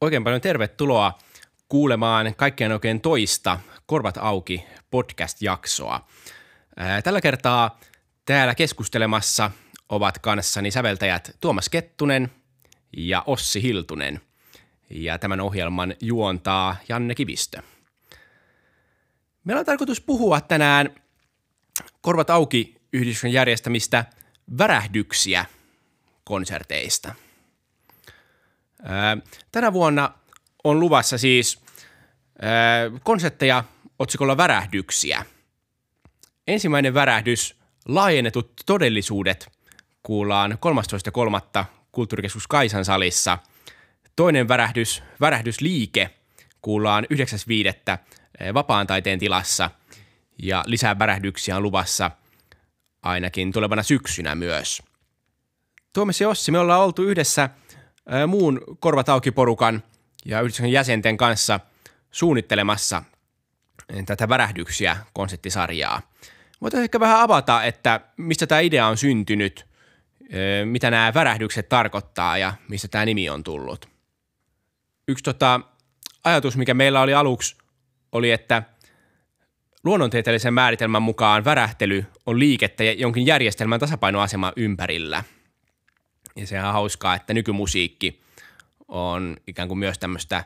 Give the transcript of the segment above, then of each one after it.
Oikein paljon tervetuloa kuulemaan kaikkien oikein toista Korvat auki podcast-jaksoa. Tällä kertaa täällä keskustelemassa ovat kanssani säveltäjät Tuomas Kettunen ja Ossi Hiltunen. Ja tämän ohjelman juontaa Janne Kivistö. Meillä on tarkoitus puhua tänään Korvat auki yhdistyksen järjestämistä värähdyksiä konserteista – Tänä vuonna on luvassa siis konsepteja otsikolla värähdyksiä. Ensimmäinen värähdys, laajennetut todellisuudet, kuullaan 13.3. Kulttuurikeskus Kaisan salissa. Toinen värähdys, värähdysliike, kuullaan 9.5. vapaan taiteen tilassa ja lisää värähdyksiä on luvassa ainakin tulevana syksynä myös. Tuomas ja Ossi, me ollaan oltu yhdessä – muun Korvatauki-porukan ja yhdistyksen jäsenten kanssa suunnittelemassa tätä värähdyksiä konseptisarjaa. Voitaisiin ehkä vähän avata, että mistä tämä idea on syntynyt, mitä nämä värähdykset tarkoittaa ja mistä tämä nimi on tullut. Yksi tota, ajatus, mikä meillä oli aluksi, oli, että luonnontieteellisen määritelmän mukaan värähtely on liikettä jonkin järjestelmän tasapainoasema ympärillä – ja sehän on hauskaa, että nykymusiikki on ikään kuin myös tämmöistä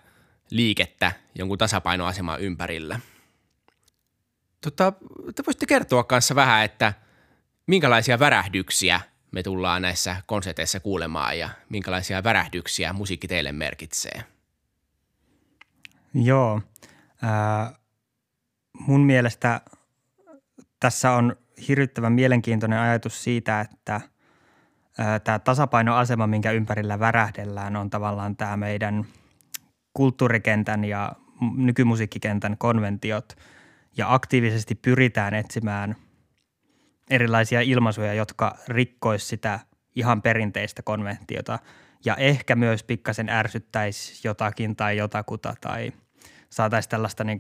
liikettä jonkun tasapainoaseman ympärillä. Tota, te voisitte kertoa kanssa vähän, että minkälaisia värähdyksiä me tullaan näissä konserteissa kuulemaan ja minkälaisia värähdyksiä musiikki teille merkitsee? Joo. Äh, mun mielestä tässä on hirvittävän mielenkiintoinen ajatus siitä, että – tämä tasapainoasema, minkä ympärillä värähdellään, on tavallaan tämä meidän kulttuurikentän ja nykymusiikkikentän konventiot. Ja aktiivisesti pyritään etsimään erilaisia ilmaisuja, jotka rikkois sitä ihan perinteistä konventiota. Ja ehkä myös pikkasen ärsyttäisi jotakin tai jotakuta tai saataisiin tällaista niin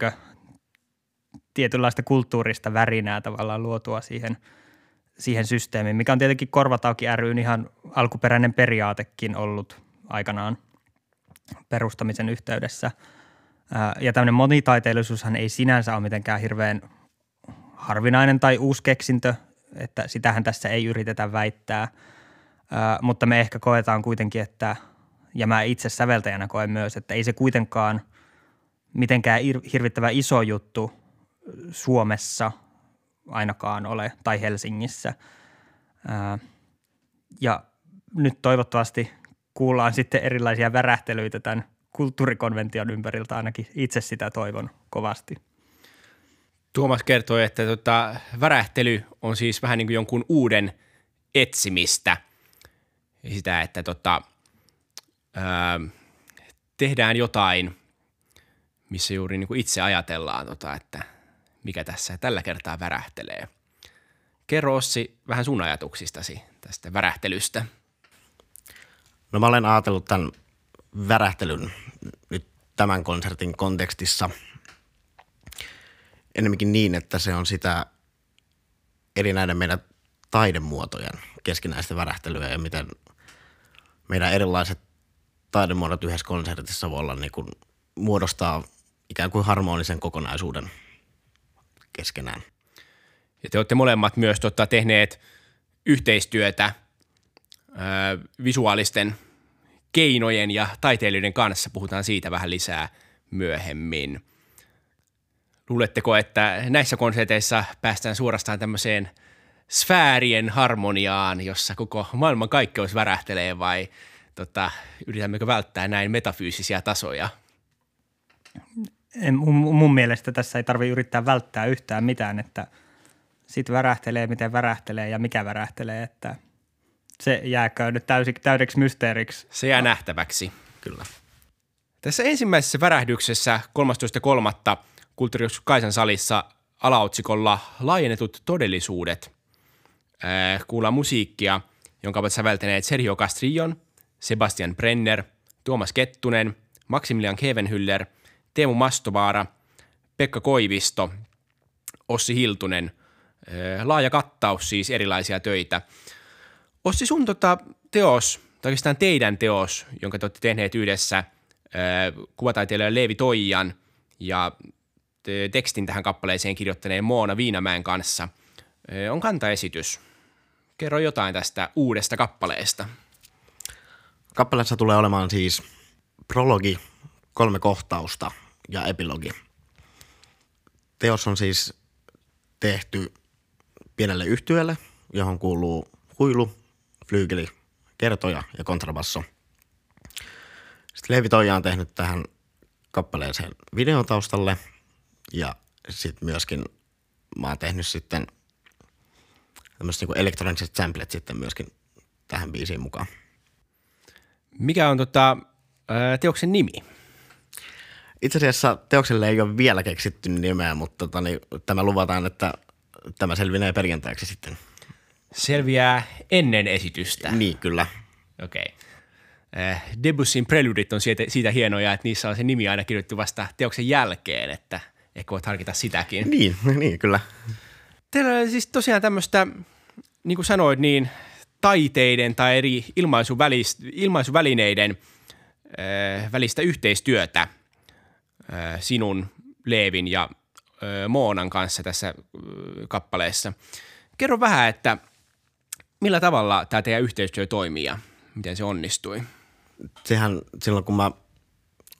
tietynlaista kulttuurista värinää tavallaan luotua siihen – siihen systeemiin, mikä on tietenkin Korvatauki ryn ihan alkuperäinen periaatekin ollut aikanaan perustamisen yhteydessä. Ja tämmöinen monitaiteellisuushan ei sinänsä ole mitenkään hirveän harvinainen tai uusi keksintö, että sitähän tässä ei yritetä väittää, mutta me ehkä koetaan kuitenkin, että, ja mä itse säveltäjänä koen myös, että ei se kuitenkaan mitenkään hirvittävä iso juttu Suomessa – ainakaan ole, tai Helsingissä. Ja nyt toivottavasti kuullaan sitten erilaisia värähtelyitä tämän kulttuurikonvention ympäriltä, ainakin itse sitä toivon kovasti. Tuomas kertoi, että tota, värähtely on siis vähän niin kuin jonkun uuden etsimistä. Sitä, että tota, ää, tehdään jotain, missä juuri niin kuin itse ajatellaan, tota, että – mikä tässä tällä kertaa värähtelee. Kerro Ossi vähän sun ajatuksistasi tästä värähtelystä. No mä olen ajatellut tämän värähtelyn nyt tämän konsertin kontekstissa enemmänkin niin, että se on sitä eri näiden meidän taidemuotojen keskinäistä värähtelyä ja miten meidän erilaiset taidemuodot yhdessä konsertissa voi olla niin kuin, muodostaa ikään kuin harmonisen kokonaisuuden – keskenään. Ja te olette molemmat myös tota, tehneet yhteistyötä ää, visuaalisten keinojen ja taiteilijoiden kanssa. Puhutaan siitä vähän lisää myöhemmin. Luuletteko, että näissä konserteissa päästään suorastaan tämmöiseen sfäärien harmoniaan, jossa koko maailman kaikkeus värähtelee vai tota, yritämmekö välttää näin metafyysisiä tasoja? En, mun, mun mielestä tässä ei tarvitse yrittää välttää yhtään mitään, että sit värähtelee, miten värähtelee ja mikä värähtelee, että se jääkö nyt täysi, täydeksi mysteeriksi. Se jää nähtäväksi. Kyllä. Tässä ensimmäisessä värähdyksessä 13.3. Kulttuurikeskus Kaisan salissa alaotsikolla Laajennetut todellisuudet äh, kuullaan musiikkia, jonka ovat säveltäneet Sergio Castrillon, Sebastian Brenner, Tuomas Kettunen, Maximilian Kevenhyller – Teemu Mastovaara, Pekka Koivisto, Ossi Hiltunen. Laaja kattaus siis erilaisia töitä. Ossi sun tota, teos, tai oikeastaan teidän teos, jonka te olette tehneet yhdessä kuvataiteilija Leevi Toijan ja tekstin tähän kappaleeseen kirjoittaneen Moona Viinamäen kanssa. On kantaesitys. Kerro jotain tästä uudesta kappaleesta. Kappaleessa tulee olemaan siis prologi, kolme kohtausta ja epilogi. Teos on siis tehty pienelle yhtyölle, johon kuuluu huilu, flyygeli, kertoja ja kontrabasso. Sitten Leevi Toija on tehnyt tähän kappaleeseen videon taustalle ja sitten myöskin mä oon tehnyt sitten tämmöiset niin elektroniset samplet sitten myöskin tähän biisiin mukaan. Mikä on tota, teoksen nimi? Itse asiassa teokselle ei ole vielä keksitty nimeä, mutta tota, niin, tämä luvataan, että tämä selvinee perjantaiksi sitten. Selviää ennen esitystä. Niin, kyllä. Okei. Okay. Äh, Debussin preludit on siitä, siitä hienoja, että niissä on se nimi aina kirjoittu vasta teoksen jälkeen, että ehkä voit harkita sitäkin. Niin, niin kyllä. Teillä on siis tosiaan tämmöistä, niin kuin sanoit, niin taiteiden tai eri ilmaisuvälineiden äh, välistä yhteistyötä – sinun, Leevin ja Moonan kanssa tässä kappaleessa. Kerro vähän, että millä tavalla tämä teidän yhteistyö toimii ja miten se onnistui? Sehän silloin, kun mä,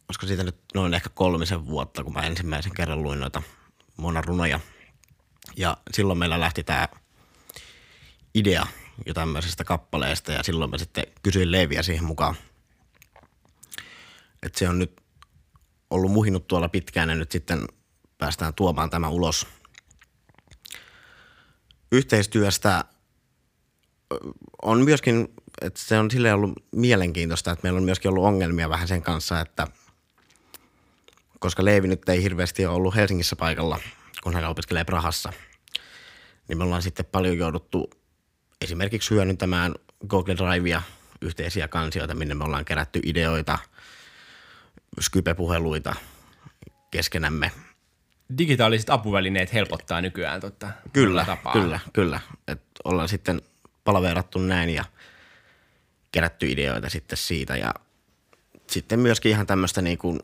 olisiko siitä nyt noin ehkä kolmisen vuotta, kun mä ensimmäisen kerran luin noita Moonan runoja. Ja silloin meillä lähti tämä idea jo tämmöisestä kappaleesta ja silloin mä sitten kysyin Leeviä siihen mukaan. Että se on nyt ollut muhinut tuolla pitkään ja nyt sitten päästään tuomaan tämä ulos. Yhteistyöstä on myöskin, että se on sille ollut mielenkiintoista, että meillä on myöskin ollut ongelmia vähän sen kanssa, että koska Leevi nyt ei hirveästi ole ollut Helsingissä paikalla, kun hän opiskelee Prahassa, niin me ollaan sitten paljon jouduttu esimerkiksi hyödyntämään Google Drivea, yhteisiä kansioita, minne me ollaan kerätty ideoita – Skype-puheluita keskenämme. Digitaaliset apuvälineet helpottaa nykyään totta. Kyllä, tapaa. kyllä, kyllä. Et ollaan sitten palaverattu näin ja kerätty ideoita sitten siitä ja sitten myöskin ihan tämmöistä niin kuin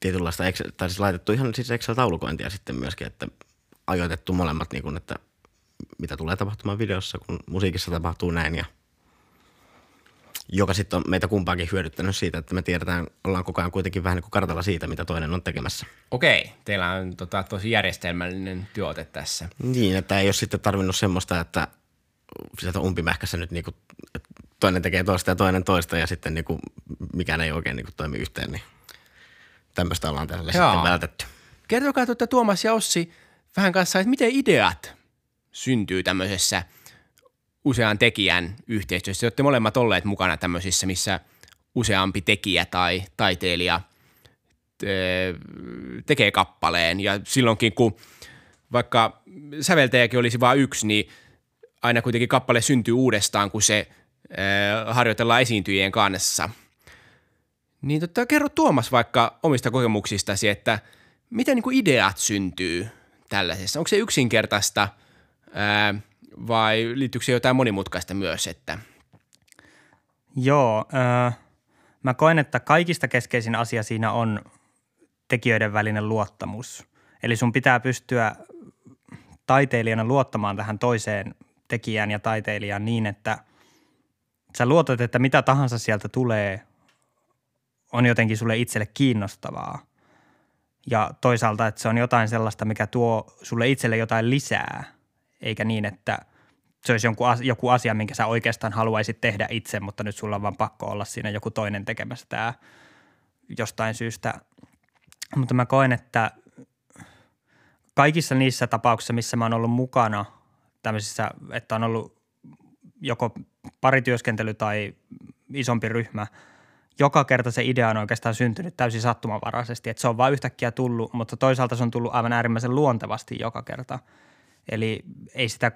tietynlaista, Excel, tai siis laitettu ihan siis Excel-taulukointia sitten myöskin, että ajoitettu molemmat, niin kuin, että mitä tulee tapahtumaan videossa, kun musiikissa tapahtuu näin ja – joka sitten on meitä kumpaakin hyödyttänyt siitä, että me tiedetään, ollaan koko ajan kuitenkin vähän niin kuin kartalla siitä, mitä toinen on tekemässä. Okei, teillä on tota, tosi järjestelmällinen työote tässä. Niin, että ei ole sitten tarvinnut semmoista, että sieltä umpimähkässä nyt niin kuin, toinen tekee toista ja toinen toista ja sitten niin kuin, mikään ei oikein niin kuin toimi yhteen, niin tämmöistä ollaan tälle Joo. sitten vältetty. Kertokaa tuota Tuomas ja Ossi vähän kanssa, että miten ideat syntyy tämmöisessä – usean tekijän yhteistyössä. Te olette molemmat olleet mukana tämmöisissä, missä useampi tekijä tai taiteilija tekee kappaleen. Ja silloinkin, kun vaikka säveltäjäkin olisi vain yksi, niin aina kuitenkin kappale syntyy uudestaan, kun se harjoitellaan esiintyjien kanssa. Niin totta, kerro Tuomas vaikka omista kokemuksistasi, että miten niin ideat syntyy tällaisessa. Onko se yksinkertaista vai liittyykö se jotain monimutkaista myös? Että? Joo, äh, mä koen, että kaikista keskeisin asia siinä on tekijöiden välinen luottamus. Eli sun pitää pystyä taiteilijana luottamaan tähän toiseen tekijään ja taiteilijaan niin, että sä luotat, että mitä tahansa sieltä tulee, on jotenkin sulle itselle kiinnostavaa. Ja toisaalta, että se on jotain sellaista, mikä tuo sulle itselle jotain lisää – eikä niin, että se olisi joku, joku asia, minkä sä oikeastaan haluaisit tehdä itse, mutta nyt sulla on vaan pakko olla siinä joku toinen tekemässä tämä jostain syystä. Mutta mä koen, että kaikissa niissä tapauksissa, missä mä oon ollut mukana tämmöisissä, että on ollut joko parityöskentely tai isompi ryhmä, joka kerta se idea on oikeastaan syntynyt täysin sattumanvaraisesti, että se on vain yhtäkkiä tullut, mutta toisaalta se on tullut aivan äärimmäisen luontevasti joka kerta – Eli ei sitä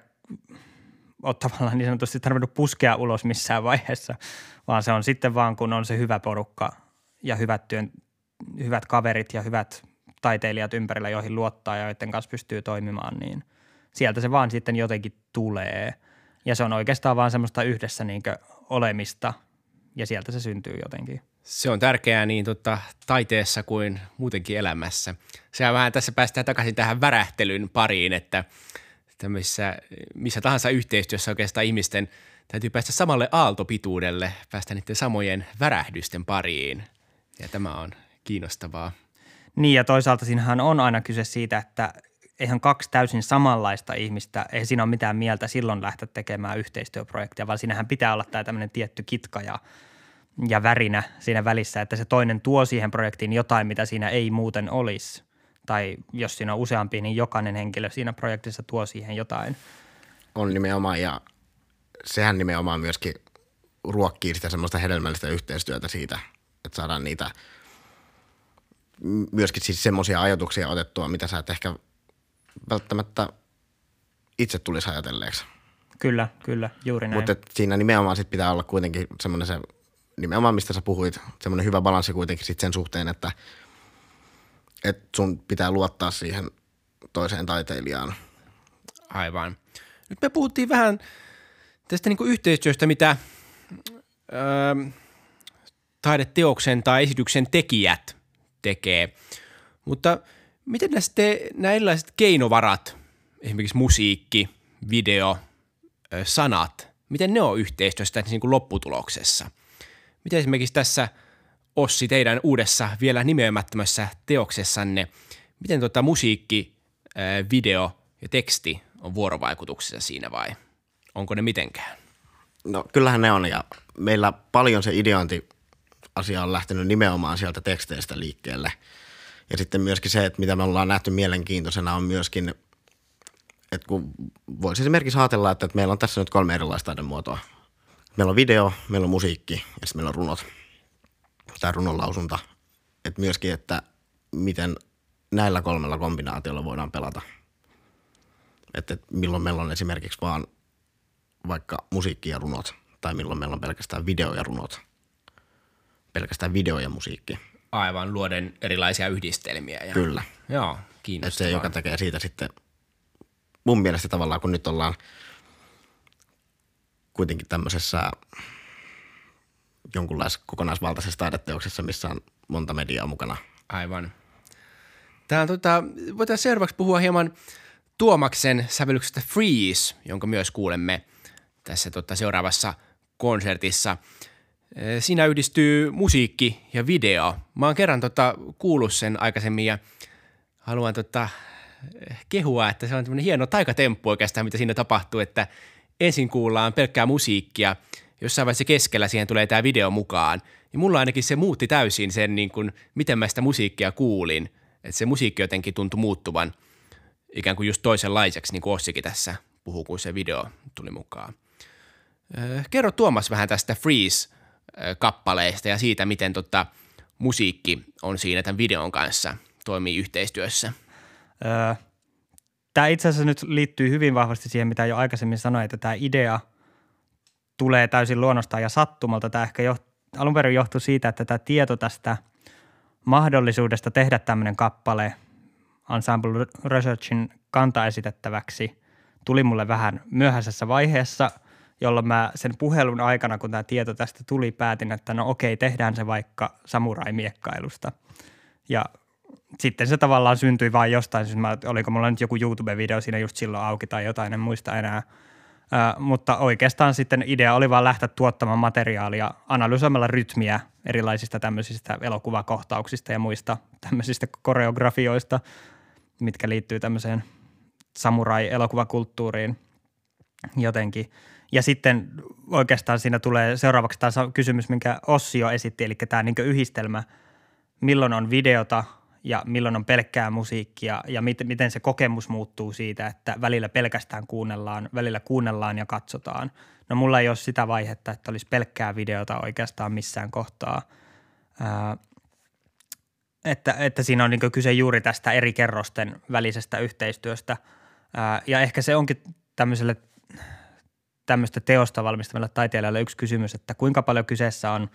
ole tavallaan niin sanotusti tarvinnut puskea ulos missään vaiheessa, vaan se on sitten vaan, kun on se hyvä porukka ja hyvät, työn, hyvät kaverit ja hyvät taiteilijat ympärillä, joihin luottaa ja joiden kanssa pystyy toimimaan, niin sieltä se vaan sitten jotenkin tulee. Ja se on oikeastaan vaan semmoista yhdessä niin olemista, ja sieltä se syntyy jotenkin. Se on tärkeää niin tota, taiteessa kuin muutenkin elämässä. Sehän vähän tässä päästään takaisin tähän värähtelyn pariin, että missä, missä tahansa yhteistyössä oikeastaan ihmisten täytyy päästä samalle aaltopituudelle, päästä niiden samojen värähdysten pariin. Ja tämä on kiinnostavaa. Niin ja toisaalta siinähän on aina kyse siitä, että eihän kaksi täysin samanlaista ihmistä, ei siinä ole mitään mieltä silloin lähteä tekemään yhteistyöprojektia, vaan siinähän pitää olla tämä tämmöinen tietty kitka ja, ja värinä siinä välissä, että se toinen tuo siihen projektiin jotain, mitä siinä ei muuten olisi. Tai jos siinä on useampi, niin jokainen henkilö siinä projektissa tuo siihen jotain. On nimenomaan ja sehän nimenomaan myöskin ruokkii sitä semmoista hedelmällistä yhteistyötä siitä, että saadaan niitä myöskin siis semmoisia ajatuksia otettua, mitä sä et ehkä välttämättä itse tulisi ajatelleeksi. Kyllä, kyllä, juuri näin. Mutta siinä nimenomaan sit pitää olla kuitenkin semmoinen se, nimenomaan mistä sä puhuit, semmoinen hyvä balanssi kuitenkin sit sen suhteen, että, että sun pitää luottaa siihen toiseen taiteilijaan. Aivan. Nyt me puhuttiin vähän tästä niin yhteistyöstä, mitä öö, taideteoksen tai esityksen tekijät tekee. Mutta – Miten näistä nämä erilaiset keinovarat, esimerkiksi musiikki, video, sanat, miten ne on yhteistyössä niin kuin lopputuloksessa? Miten esimerkiksi tässä Ossi teidän uudessa vielä nimeämättömässä teoksessanne, miten tota musiikki, video ja teksti on vuorovaikutuksessa siinä vai onko ne mitenkään? No kyllähän ne on ja meillä paljon se ideointi asia on lähtenyt nimenomaan sieltä teksteistä liikkeelle – ja sitten myöskin se, että mitä me ollaan nähty mielenkiintoisena on myöskin, että kun voisi esimerkiksi ajatella, että meillä on tässä nyt kolme erilaista taidemuotoa. Meillä on video, meillä on musiikki ja sitten meillä on runot tai runonlausunta. Että myöskin, että miten näillä kolmella kombinaatiolla voidaan pelata. Että milloin meillä on esimerkiksi vaan vaikka musiikki ja runot, tai milloin meillä on pelkästään video ja runot. Pelkästään video ja musiikki – Aivan, luoden erilaisia yhdistelmiä. Ja, Kyllä. Joo, kiinnostavaa. se, joka tekee siitä sitten mun mielestä tavallaan, kun nyt ollaan kuitenkin tämmöisessä jonkunlaisessa kokonaisvaltaisessa taideteoksessa, missä on monta mediaa mukana. Aivan. Tämä tota, voitaisiin seuraavaksi puhua hieman Tuomaksen sävellyksestä Freeze, jonka myös kuulemme tässä tota, seuraavassa konsertissa – Siinä yhdistyy musiikki ja video. Mä oon kerran tota, kuullut sen aikaisemmin ja haluan tota, kehua, että se on tämmöinen hieno taikatemppu oikeastaan, mitä siinä tapahtuu, että ensin kuullaan pelkkää musiikkia, jossain vaiheessa keskellä siihen tulee tämä video mukaan. Ja mulla ainakin se muutti täysin sen, niin kuin, miten mä sitä musiikkia kuulin. Että se musiikki jotenkin tuntui muuttuvan ikään kuin just toisenlaiseksi, niin kuin Ossikin tässä puhuu, kun se video tuli mukaan. Kerro Tuomas vähän tästä Freeze – kappaleista ja siitä, miten tota, musiikki on siinä tämän videon kanssa toimii yhteistyössä? Öö, tämä itse asiassa nyt liittyy hyvin vahvasti siihen, mitä jo aikaisemmin sanoin, että tämä idea tulee täysin luonnostaan ja sattumalta. Tämä ehkä joht, alun perin johtuu siitä, että tämä tieto tästä mahdollisuudesta tehdä tämmöinen kappale Ensemble Researchin kanta esitettäväksi tuli mulle vähän myöhäisessä vaiheessa – jolloin mä sen puhelun aikana, kun tämä tieto tästä tuli, päätin, että no okei, tehdään se vaikka samurai-miekkailusta. Ja sitten se tavallaan syntyi vain jostain, siis mä, oliko mulla nyt joku YouTube-video siinä just silloin auki tai jotain, en muista enää. Ö, mutta oikeastaan sitten idea oli vaan lähteä tuottamaan materiaalia analysoimalla rytmiä erilaisista tämmöisistä elokuvakohtauksista ja muista tämmöisistä koreografioista, mitkä liittyy tämmöiseen samurai-elokuvakulttuuriin jotenkin. Ja sitten oikeastaan siinä tulee seuraavaksi taas kysymys, minkä Ossio esitti, eli tämä niin yhdistelmä, milloin on videota ja milloin on pelkkää musiikkia ja mit, miten se kokemus muuttuu siitä, että välillä pelkästään kuunnellaan, välillä kuunnellaan ja katsotaan. No mulla ei ole sitä vaihetta, että olisi pelkkää videota oikeastaan missään kohtaa. Ää, että, että siinä on niin kyse juuri tästä eri kerrosten välisestä yhteistyöstä. Ää, ja ehkä se onkin tämmöiselle – tämmöistä teosta valmistavalle taiteilijalle yksi kysymys, että kuinka paljon kyseessä on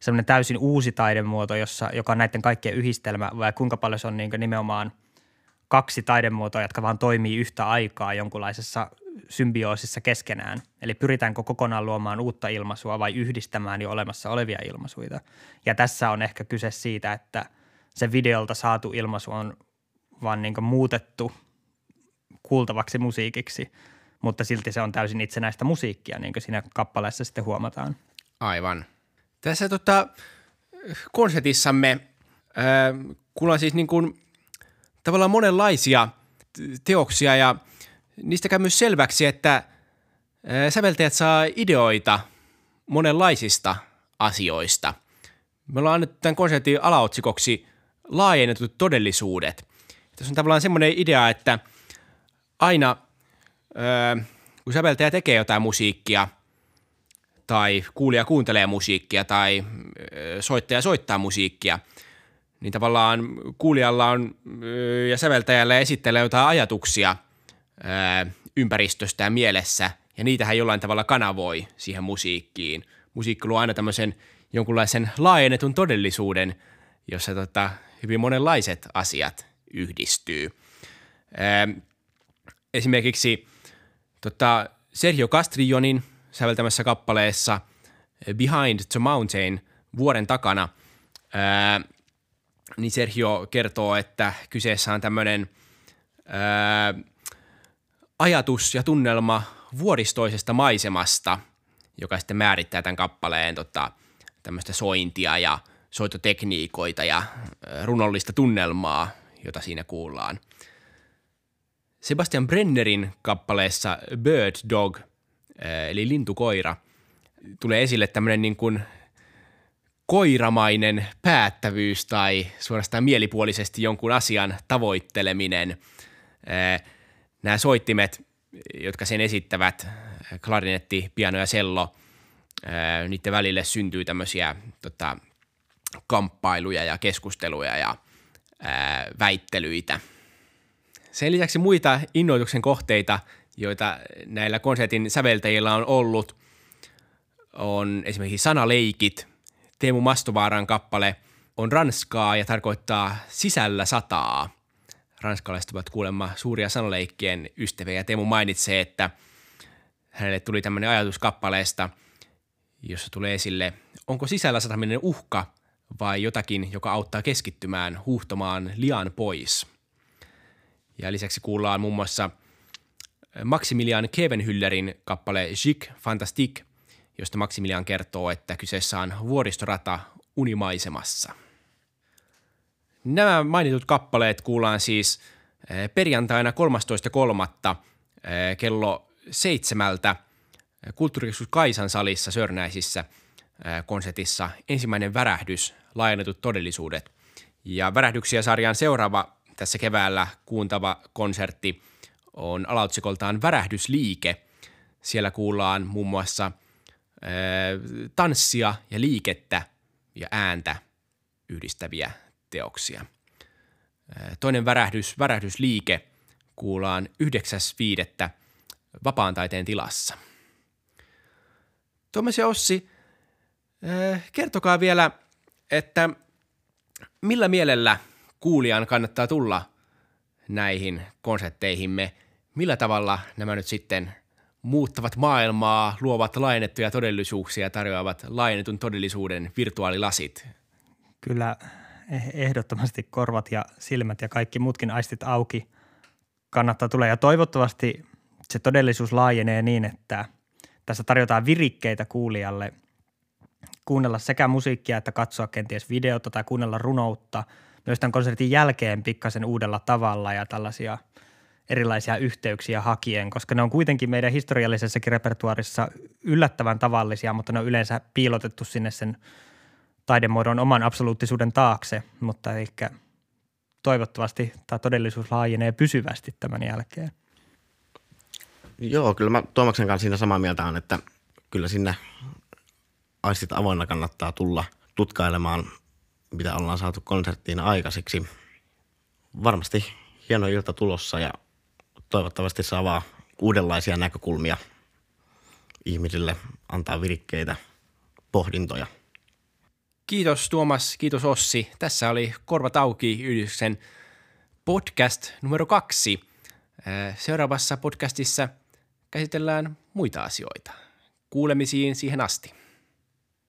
semmoinen täysin uusi taidemuoto, jossa, joka on näiden kaikkien yhdistelmä, vai kuinka paljon se on niin nimenomaan kaksi taidemuotoa, jotka vaan toimii yhtä aikaa jonkunlaisessa symbioosissa keskenään. Eli pyritäänkö kokonaan luomaan uutta ilmaisua vai yhdistämään jo olemassa olevia ilmaisuja. Ja tässä on ehkä kyse siitä, että se videolta saatu ilmaisu on vaan niin muutettu kuultavaksi musiikiksi, mutta silti se on täysin itsenäistä musiikkia, niin kuin siinä kappaleessa sitten huomataan. Aivan. Tässä tota, konsertissamme äh, kuullaan siis niin kuin, tavallaan monenlaisia teoksia ja niistä käy myös selväksi, että säveltäjät saa ideoita monenlaisista asioista. Me ollaan annettu tämän konsertin alaotsikoksi laajennetut todellisuudet. Tässä on tavallaan semmoinen idea, että aina kun säveltäjä tekee jotain musiikkia tai kuulija kuuntelee musiikkia tai soittaja soittaa musiikkia – niin tavallaan kuulijalla on ja säveltäjällä esittelee jotain ajatuksia ympäristöstä ja mielessä, ja niitä hän jollain tavalla kanavoi siihen musiikkiin. Musiikki luo aina tämmöisen jonkunlaisen laajennetun todellisuuden, jossa tota, hyvin monenlaiset asiat yhdistyy. Esimerkiksi tota, Sergio Castrionin säveltämässä kappaleessa Behind the Mountain vuoren takana ää, niin Sergio kertoo, että kyseessä on tämmöinen ajatus ja tunnelma vuoristoisesta maisemasta, joka sitten määrittää tämän kappaleen tota, tämmöistä sointia ja soitotekniikoita ja runollista tunnelmaa, jota siinä kuullaan. Sebastian Brennerin kappaleessa Bird Dog, eli lintukoira, tulee esille tämmöinen niin kuin koiramainen päättävyys tai suorastaan mielipuolisesti jonkun asian tavoitteleminen. Nämä soittimet, jotka sen esittävät, klarinetti, piano ja sello, niiden välille syntyy tämmöisiä tota, kamppailuja ja keskusteluja ja ää, väittelyitä. Sen lisäksi muita innoituksen kohteita, joita näillä konsertin säveltäjillä on ollut, on esimerkiksi sanaleikit – Teemu Mastovaaran kappale on ranskaa ja tarkoittaa sisällä sataa. Ranskalaiset ovat kuulemma suuria sanaleikkien ystäviä Teemu mainitsee, että hänelle tuli tämmöinen ajatus kappaleesta, jossa tulee esille, onko sisällä sataminen uhka vai jotakin, joka auttaa keskittymään, huuhtomaan lian pois. Ja lisäksi kuullaan muun muassa Maximilian Kevenhüllerin kappale Jik Fantastique, josta Maximilian kertoo, että kyseessä on vuoristorata unimaisemassa. Nämä mainitut kappaleet kuullaan siis eh, perjantaina 13.3. Eh, kello seitsemältä Kulttuurikeskus Kaisan salissa Sörnäisissä eh, konsertissa ensimmäinen värähdys, laajennetut todellisuudet. Ja värähdyksiä sarjan seuraava tässä keväällä kuuntava konsertti on alautsikoltaan Värähdysliike. Siellä kuullaan muun muassa – tanssia ja liikettä ja ääntä yhdistäviä teoksia. Toinen värähdys, värähdysliike kuullaan 9.5. vapaan taiteen tilassa. Tuomas ja Ossi, kertokaa vielä, että millä mielellä kuulijan kannattaa tulla näihin konsertteihimme, millä tavalla nämä nyt sitten – muuttavat maailmaa, luovat laajennettuja todellisuuksia ja tarjoavat laajennetun todellisuuden virtuaalilasit. Kyllä eh, ehdottomasti korvat ja silmät ja kaikki muutkin aistit auki kannattaa tulla. Ja toivottavasti se todellisuus laajenee niin, että tässä tarjotaan virikkeitä kuulijalle kuunnella sekä musiikkia että katsoa kenties videota tai kuunnella runoutta myös tämän konsertin jälkeen pikkasen uudella tavalla ja tällaisia – erilaisia yhteyksiä hakien, koska ne on kuitenkin meidän historiallisessakin repertuarissa yllättävän tavallisia, mutta ne on yleensä piilotettu sinne sen taidemuodon oman absoluuttisuuden taakse, mutta ehkä toivottavasti tämä todellisuus laajenee pysyvästi tämän jälkeen. Joo, kyllä mä Tuomaksen kanssa siinä samaa mieltä on, että kyllä sinne aistit avoinna kannattaa tulla tutkailemaan, mitä ollaan saatu konserttiin aikaiseksi. Varmasti hieno ilta tulossa ja toivottavasti saa vaan uudenlaisia näkökulmia ihmisille, antaa virikkeitä, pohdintoja. Kiitos Tuomas, kiitos Ossi. Tässä oli Korvat auki yhdistyksen podcast numero kaksi. Seuraavassa podcastissa käsitellään muita asioita. Kuulemisiin siihen asti.